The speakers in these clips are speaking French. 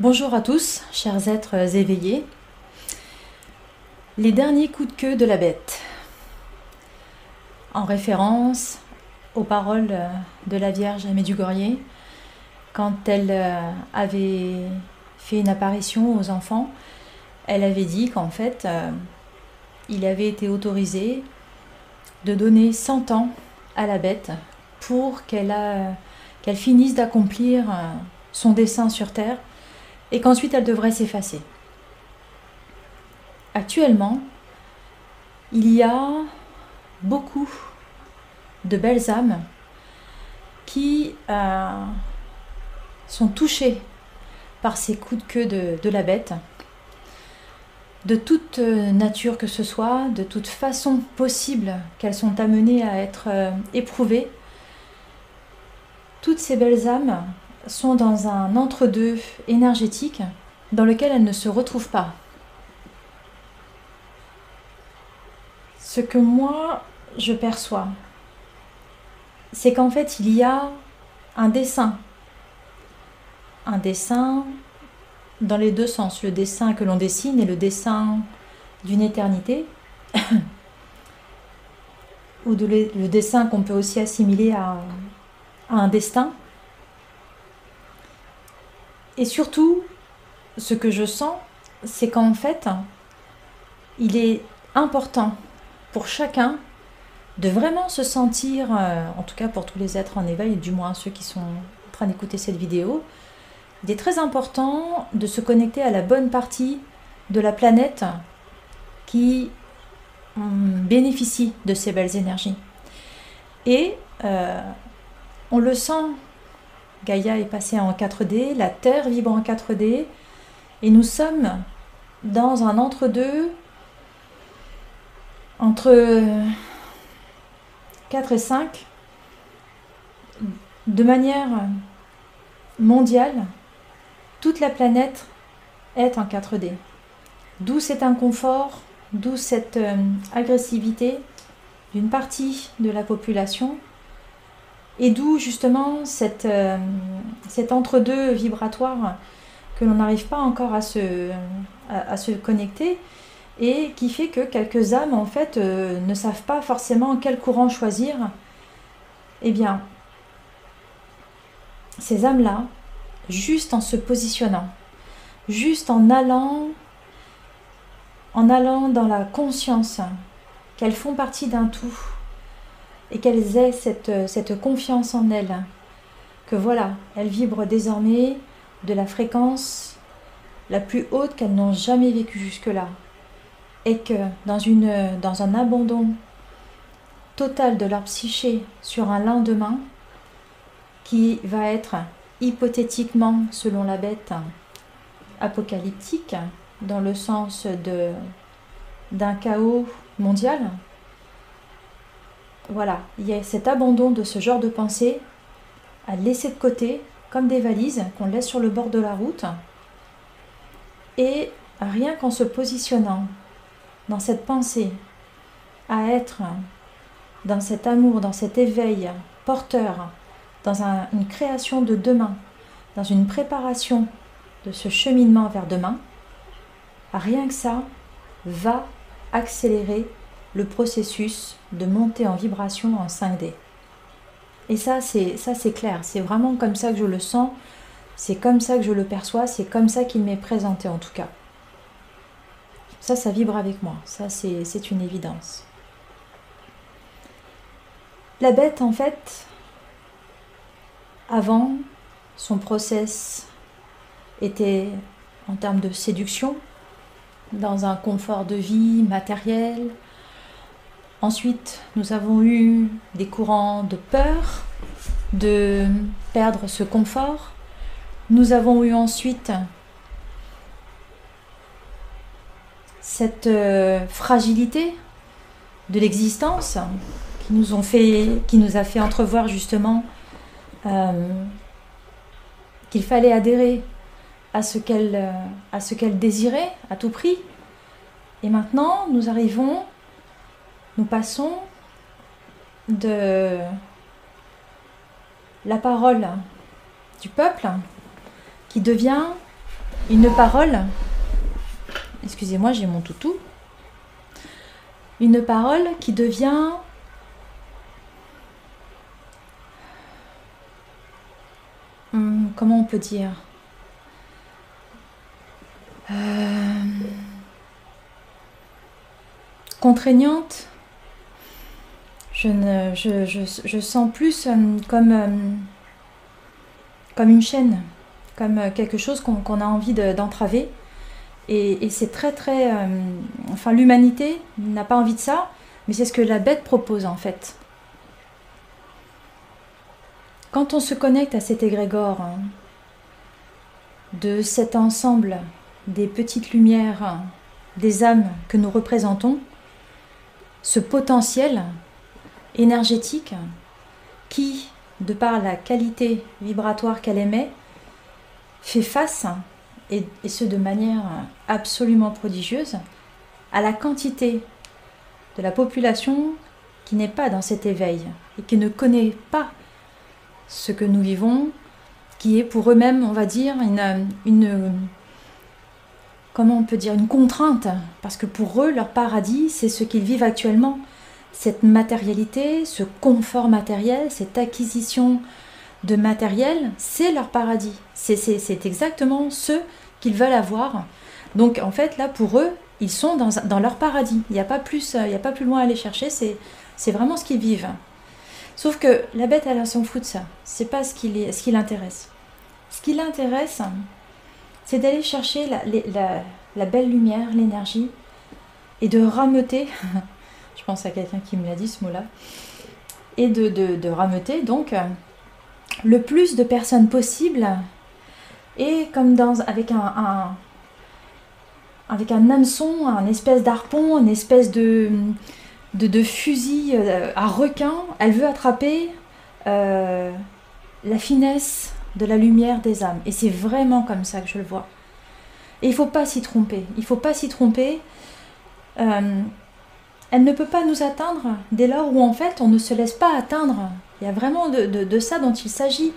Bonjour à tous, chers êtres éveillés. Les derniers coups de queue de la bête. En référence aux paroles de la Vierge Medjugorje quand elle euh, avait fait une apparition aux enfants, elle avait dit qu'en fait, euh, il avait été autorisé de donner 100 ans à la bête pour qu'elle qu'elle finisse d'accomplir euh, son dessein sur Terre et qu'ensuite elle devrait s'effacer. Actuellement, il y a beaucoup de belles âmes qui euh, sont touchées par ces coups de queue de, la bête, de toute nature que ce soit, de toute façon possible qu'elles sont amenées à être euh, éprouvées. Toutes ces belles âmes sont dans un entre-deux énergétique dans lequel elles ne se retrouvent pas. Ce que moi, je perçois, c'est qu'en fait, il y a un dessin. Un dessin dans les deux sens. Le dessin que l'on dessine et le dessin d'une éternité. ou de le dessin qu'on peut aussi assimiler à un destin. Et surtout, ce que je sens, c'est qu'en fait, il est important pour chacun de vraiment se sentir, euh, en tout cas pour tous les êtres en éveil, du moins ceux qui sont en train d'écouter cette vidéo, il est très important de se connecter à la bonne partie de la planète qui hum, bénéficie de ces belles énergies. Et euh, on le sent Gaïa est passée en 4D, la Terre vibre en 4D, et nous sommes dans un entre-deux, entre 4 et 5, de manière mondiale, toute la planète est en 4D. D'où cet inconfort, d'où cette euh, agressivité d'une partie de la population et d'où justement euh, cet entre-deux vibratoire que l'on n'arrive pas encore à se, à, se connecter et qui fait que quelques âmes en fait euh, ne savent pas forcément quel courant choisir. Eh bien, ces âmes-là, juste en se positionnant, juste en allant, en allant dans la conscience qu'elles font partie d'un tout, et qu'elles aient cette, cette confiance en elles, que voilà, elles vibrent désormais de la fréquence la plus haute qu'elles n'ont jamais vécue jusque-là, et que dans, un abandon total de leur psyché sur un lendemain, qui va être hypothétiquement, selon la bête, apocalyptique, dans le sens d'un chaos mondial, voilà, il y a cet abandon de ce genre de pensée à laisser de côté, comme des valises qu'on laisse sur le bord de la route. Et rien qu'en se positionnant dans cette pensée, à être dans cet amour, dans cet éveil porteur, dans une création de demain, dans une préparation de ce cheminement vers demain, rien que ça va accélérer le processus de monter en vibration en 5D. Et ça, c'est ça, c'est clair. C'est vraiment comme ça que je le sens. C'est comme ça que je le perçois. C'est comme ça qu'il m'est présenté en tout cas. Ça, ça vibre avec moi. Ça, c'est une évidence. La bête, en fait, avant, son process était en termes de séduction, dans un confort de vie matériel, Ensuite, nous avons eu des courants de peur, de perdre ce confort. Nous avons eu ensuite cette euh, fragilité de l'existence qui nous, a fait entrevoir justement euh, qu'il fallait adhérer euh, à ce qu'elle désirait à tout prix. Et maintenant, nous arrivons nous passons de la parole du peuple qui devient une parole, excusez-moi, j'ai mon toutou, une parole qui devient hum, comment on peut dire? Euh, contraignante je, sens plus comme, hum, comme une chaîne comme euh, quelque chose qu'on a envie d'entraver. et, c'est très très... Euh, enfin l'humanité n'a pas envie de ça, mais c'est ce que la bête propose en fait. Quand on se connecte à cet égrégore hein, de cet ensemble des petites lumières, des âmes que nous représentons, ce potentiel énergétique qui, de par la qualité vibratoire qu'elle émet, fait face, et, ce de manière absolument prodigieuse, à la quantité de la population qui n'est pas dans cet éveil et qui ne connaît pas ce que nous vivons, qui est pour eux-mêmes, on va dire, une, une, comment on peut dire, une contrainte, parce que pour eux, leur paradis, c'est ce qu'ils vivent actuellement. Cette matérialité, ce confort matériel, cette acquisition de matériel, c'est leur paradis. C'est exactement ce qu'ils veulent avoir. Donc en fait, là, pour eux, ils sont dans, leur paradis. Il n'y a, pas plus, il a pas plus loin à aller chercher, c'est vraiment ce qu'ils vivent. Sauf que la bête, elle, s'en fout de ça. C'est pas ce qui, ce qui l'intéresse. Ce qui l'intéresse, c'est d'aller chercher la, belle lumière, l'énergie, et de rameuter. Je pense à quelqu'un qui me l'a dit ce mot-là. Et de, de, rameuter, donc, le plus de personnes possible et comme dans avec un, avec un hameçon, un espèce d'arpon, une espèce de, de, fusil euh, à requin, elle veut attraper euh, la finesse de la lumière des âmes. Et c'est vraiment comme ça que je le vois. Et il ne faut pas s'y tromper. Il ne faut pas s'y tromper. Euh, elle ne peut pas nous atteindre dès lors où en fait on ne se laisse pas atteindre il y a vraiment de, ça dont il s'agit.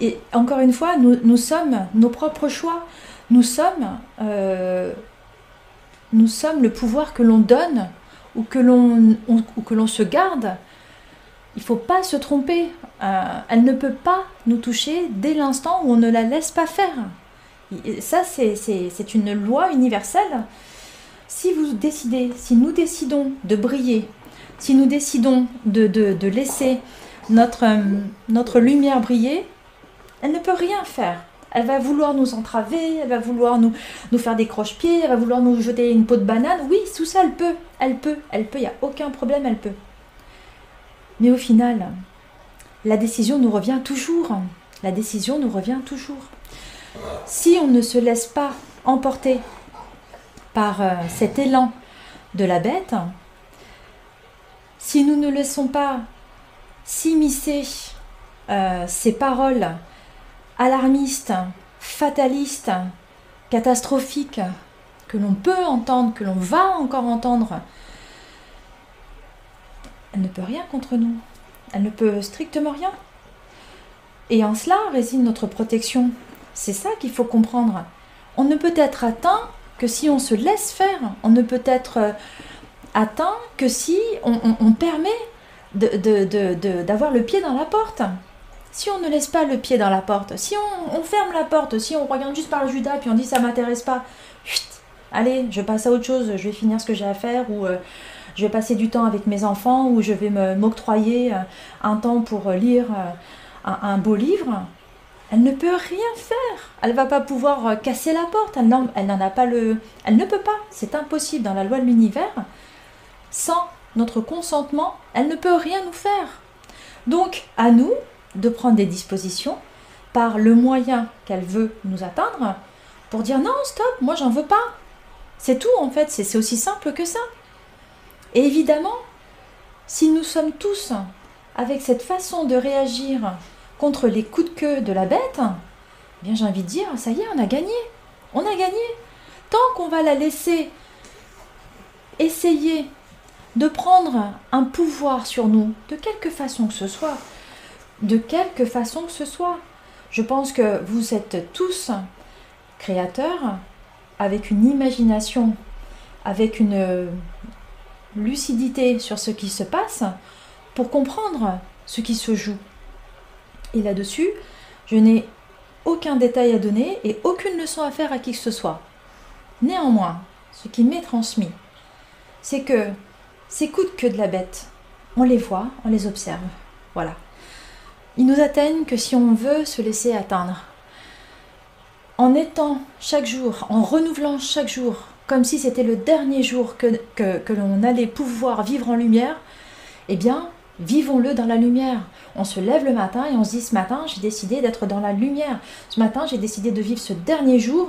Et encore une fois, nous, sommes nos propres choix. Nous sommes, euh, nous sommes le pouvoir que l'on donne ou que l'on, se garde. Il ne faut pas se tromper. Euh, elle ne peut pas nous toucher dès l'instant où on ne la laisse pas faire. Et ça, c'est une loi universelle. Si vous décidez, si nous décidons de briller, si nous décidons de, laisser notre, euh, notre lumière briller, elle ne peut rien faire. Elle va vouloir nous entraver, elle va vouloir nous, nous faire des croche-pieds, elle va vouloir nous jeter une peau de banane. Oui, tout ça, elle peut, elle peut, elle peut, il n'y a aucun problème, elle peut. Mais au final, la décision nous revient toujours. La décision nous revient toujours. Si on ne se laisse pas emporter par euh, cet élan de la bête, si nous ne laissons pas s'immiscer euh, ces paroles alarmistes, fatalistes, catastrophiques que l'on peut entendre, que l'on va encore entendre, elle ne peut rien contre nous. Elle ne peut strictement rien. Et en cela réside notre protection. C'est ça qu'il faut comprendre. On ne peut être atteint que si on se laisse faire. On ne peut être euh, atteint que si on permet d'avoir le pied dans la porte. Si on ne laisse pas le pied dans la porte, si on, ferme la porte, si on regarde juste par le Judas puis on dit ça m'intéresse pas, allez, je passe à autre chose, je vais finir ce que j'ai à faire ou euh, je vais passer du temps avec mes enfants ou je vais m'octroyer euh, un temps pour lire un, beau livre, elle ne peut rien faire. Elle va pas pouvoir casser la porte. Elle n'en a pas le. Elle ne peut pas. C'est impossible dans la loi de l'univers sans notre consentement, elle ne peut rien nous faire. Donc, à nous de prendre des dispositions par le moyen qu'elle veut nous atteindre pour dire non, stop, moi j'en veux pas. C'est tout en fait, c'est aussi simple que ça. Et évidemment, si nous sommes tous avec cette façon de réagir contre les coups de queue de la bête, eh bien j'ai envie de dire, ça y est, on a gagné. On a gagné. Tant qu'on va la laisser essayer de prendre un pouvoir sur nous, de quelque façon que ce soit. De quelque façon que ce soit. Je pense que vous êtes tous créateur, avec une imagination, avec une lucidité sur ce qui se passe, pour comprendre ce qui se joue. Et là-dessus, je n'ai aucun détail à donner et aucune leçon à faire à qui que ce soit. Néanmoins, ce qui m'est transmis, c'est que ces coups de queue de la bête, on les voit, on les observe. Voilà. Ils nous atteignent que si on veut se laisser atteindre. En étant chaque jour, en renouvelant chaque jour, comme si c'était le dernier jour que, l'on allait pouvoir vivre en lumière, eh bien, vivons-le dans la lumière. On se lève le matin et on se dit ce matin, j'ai décidé d'être dans la lumière. Ce matin, j'ai décidé de vivre ce dernier jour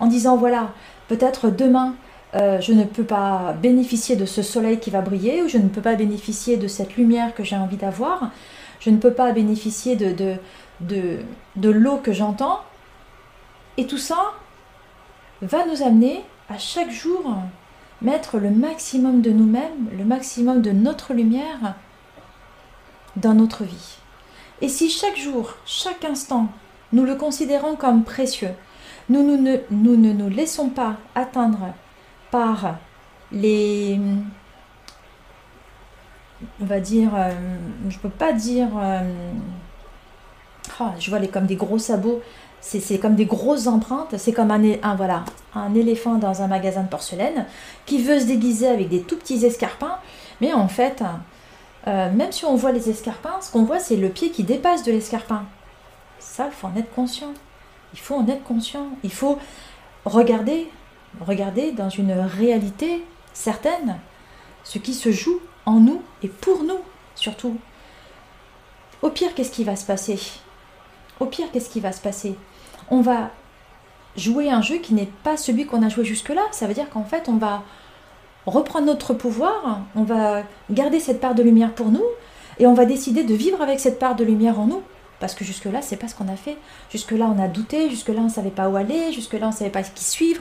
en disant voilà, peut-être demain, euh, je ne peux pas bénéficier de ce soleil qui va briller, ou je ne peux pas bénéficier de cette lumière que j'ai envie d'avoir, je ne peux pas bénéficier de, de, de, de l'eau que j'entends. Et tout ça va nous amener à chaque jour mettre le maximum de nous-mêmes, le maximum de notre lumière dans notre vie. Et si chaque jour, chaque instant, nous le considérons comme précieux, nous, ne, nous laissons pas atteindre par les on va dire je euh, je peux pas dire euh, oh, je vois les comme des gros sabots. C'est comme des grosses empreintes. C'est comme un, voilà un éléphant dans un magasin de porcelaine qui veut se déguiser avec des tout petits escarpins. Mais en fait euh, même si on voit les escarpins ce qu'on voit c'est le pied qui dépasse de l'escarpin. Ça il faut en être conscient. Il faut en être conscient. Il faut regarder Regardez dans une réalité certaine ce qui se joue en nous et pour nous surtout. Au pire, qu'est-ce qui va se passer? Au pire, qu'est-ce qui va se passer? On va jouer un jeu qui n'est pas celui qu'on a joué jusque-là. Ça veut dire qu'en fait, on va reprendre notre pouvoir, on va garder cette part de lumière pour nous et on va décider de vivre avec cette part de lumière en nous. Parce que jusque-là, c'est pas ce qu'on a fait. Jusque-là, on a douté, jusque-là, on ne savait pas où aller, jusque-là, on ne savait pas qui suivre.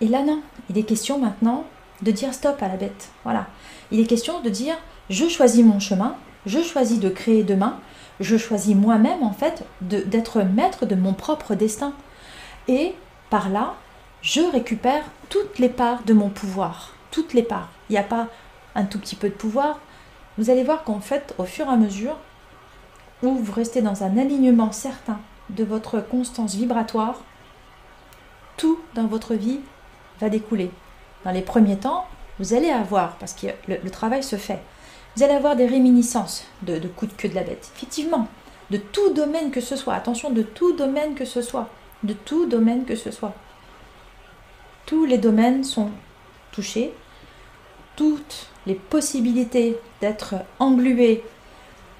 Et là, non. Il est question maintenant de dire stop à la bête. Voilà. Il est question de dire je choisis mon chemin, je choisis de créer demain, je choisis moi-même, en fait, d'être maître de mon propre destin. Et par là, je récupère toutes les parts de mon pouvoir. Toutes les parts. Il n'y a pas un tout petit peu de pouvoir. Vous allez voir qu'en fait, au fur et à mesure, où vous restez dans un alignement certain de votre constance vibratoire, tout dans votre vie va découler. Dans les premiers temps, vous allez avoir, parce que le, travail se fait, vous allez avoir des réminiscences de, coups de queue de la bête. Effectivement, de tout domaine que ce soit. Attention, de tout domaine que ce soit. De tout domaine que ce soit. Tous les domaines sont touchés. Toutes les possibilités d'être englués,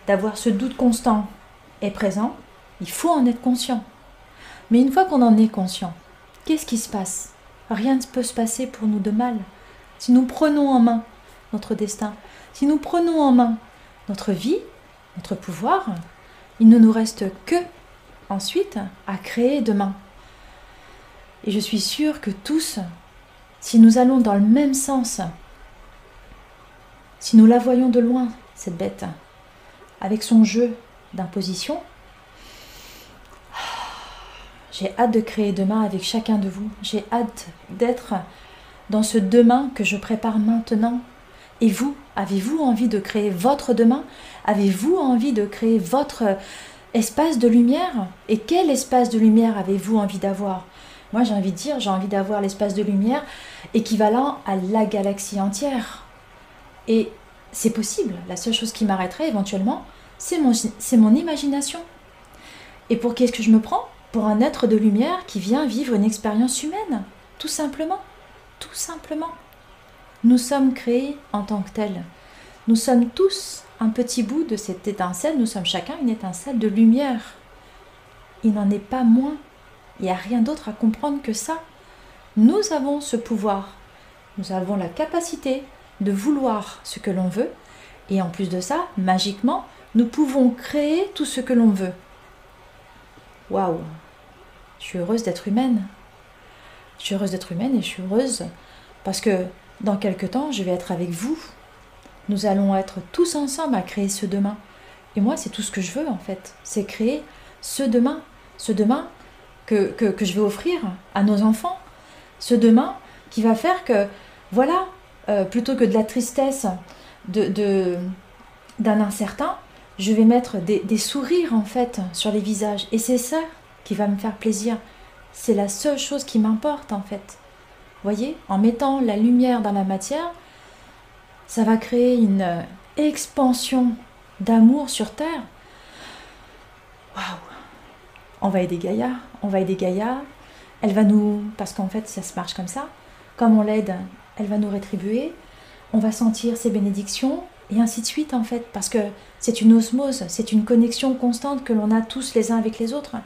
d'avoir ce doute constant est présent. Il faut en être conscient. Mais une fois qu'on en est conscient, qu'est-ce qui se passe? Rien ne peut se passer pour nous de mal. Si nous prenons en main notre destin, si nous prenons en main notre vie, notre pouvoir, il ne nous reste que ensuite à créer demain. Et je suis sûre que tous, si nous allons dans le même sens, si nous la voyons de loin, cette bête, avec son jeu d'imposition, j'ai hâte de créer demain avec chacun de vous. J'ai hâte d'être dans ce demain que je prépare maintenant. Et vous, avez-vous envie de créer votre demain? Avez-vous envie de créer votre espace de lumière? Et quel espace de lumière avez-vous envie d'avoir? Moi, j'ai envie de dire, j'ai envie d'avoir l'espace de lumière équivalent à la galaxie entière. Et c'est possible. La seule chose qui m'arrêterait éventuellement, c'est mon, mon imagination. Et pour qu'est-ce que je me prends? Pour un être de lumière qui vient vivre une expérience humaine, tout simplement, tout simplement. Nous sommes créés en tant que tels. Nous sommes tous un petit bout de cette étincelle, nous sommes chacun une étincelle de lumière. Il n'en est pas moins. Il n'y a rien d'autre à comprendre que ça. Nous avons ce pouvoir. Nous avons la capacité de vouloir ce que l'on veut. Et en plus de ça, magiquement, nous pouvons créer tout ce que l'on veut. Waouh je suis heureuse d'être humaine. Je suis heureuse d'être humaine et je suis heureuse parce que dans quelques temps, je vais être avec vous. Nous allons être tous ensemble à créer ce demain. Et moi, c'est tout ce que je veux en fait. C'est créer ce demain. Ce demain que, je vais offrir à nos enfants. Ce demain qui va faire que, voilà, euh, plutôt que de la tristesse de, d'un incertain, je vais mettre des, des, sourires en fait sur les visages. Et c'est ça qui va me faire plaisir. C'est la seule chose qui m'importe en fait. Voyez, en mettant la lumière dans la matière, ça va créer une expansion d'amour sur Terre. Waouh On va aider Gaïa, on va aider Gaïa. Elle va nous... Parce qu'en fait, ça se marche comme ça. Comme on l'aide, elle va nous rétribuer. On va sentir ses bénédictions et ainsi de suite en fait. Parce que c'est une osmose, c'est une connexion constante que l'on a tous les uns avec les autres.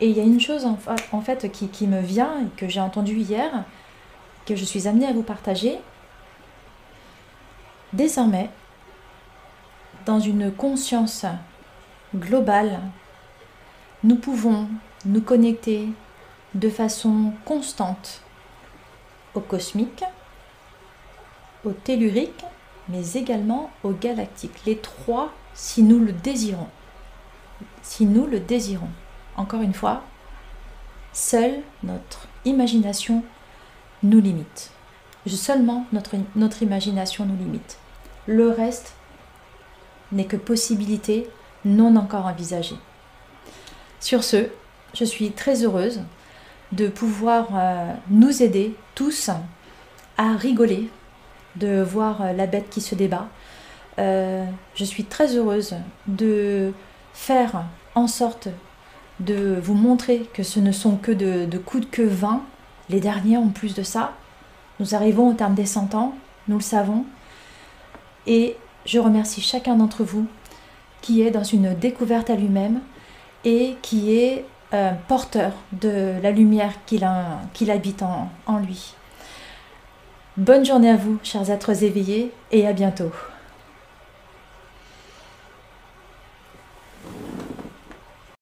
Et il y a une chose en fait qui, me vient et que j'ai entendu hier, que je suis amenée à vous partager. Désormais, dans une conscience globale, nous pouvons nous connecter de façon constante au cosmique, au tellurique, mais également au galactique. Les trois, si nous le désirons. Si nous le désirons. Encore une fois, seule notre imagination nous limite. Seulement notre, notre imagination nous limite. Le reste n'est que possibilité non encore envisagée. Sur ce, je suis très heureuse de pouvoir euh, nous aider tous à rigoler, de voir euh, la bête qui se débat. Euh, je suis très heureuse de faire en sorte de vous montrer que ce ne sont que de, de coups de queue 20, les derniers en plus de ça. Nous arrivons au terme des 100 ans, nous le savons, et je remercie chacun d'entre vous qui est dans une découverte à lui-même et qui est euh, porteur de la lumière qu'il habite en, en lui. Bonne journée à vous, chers êtres éveillés, et à bientôt.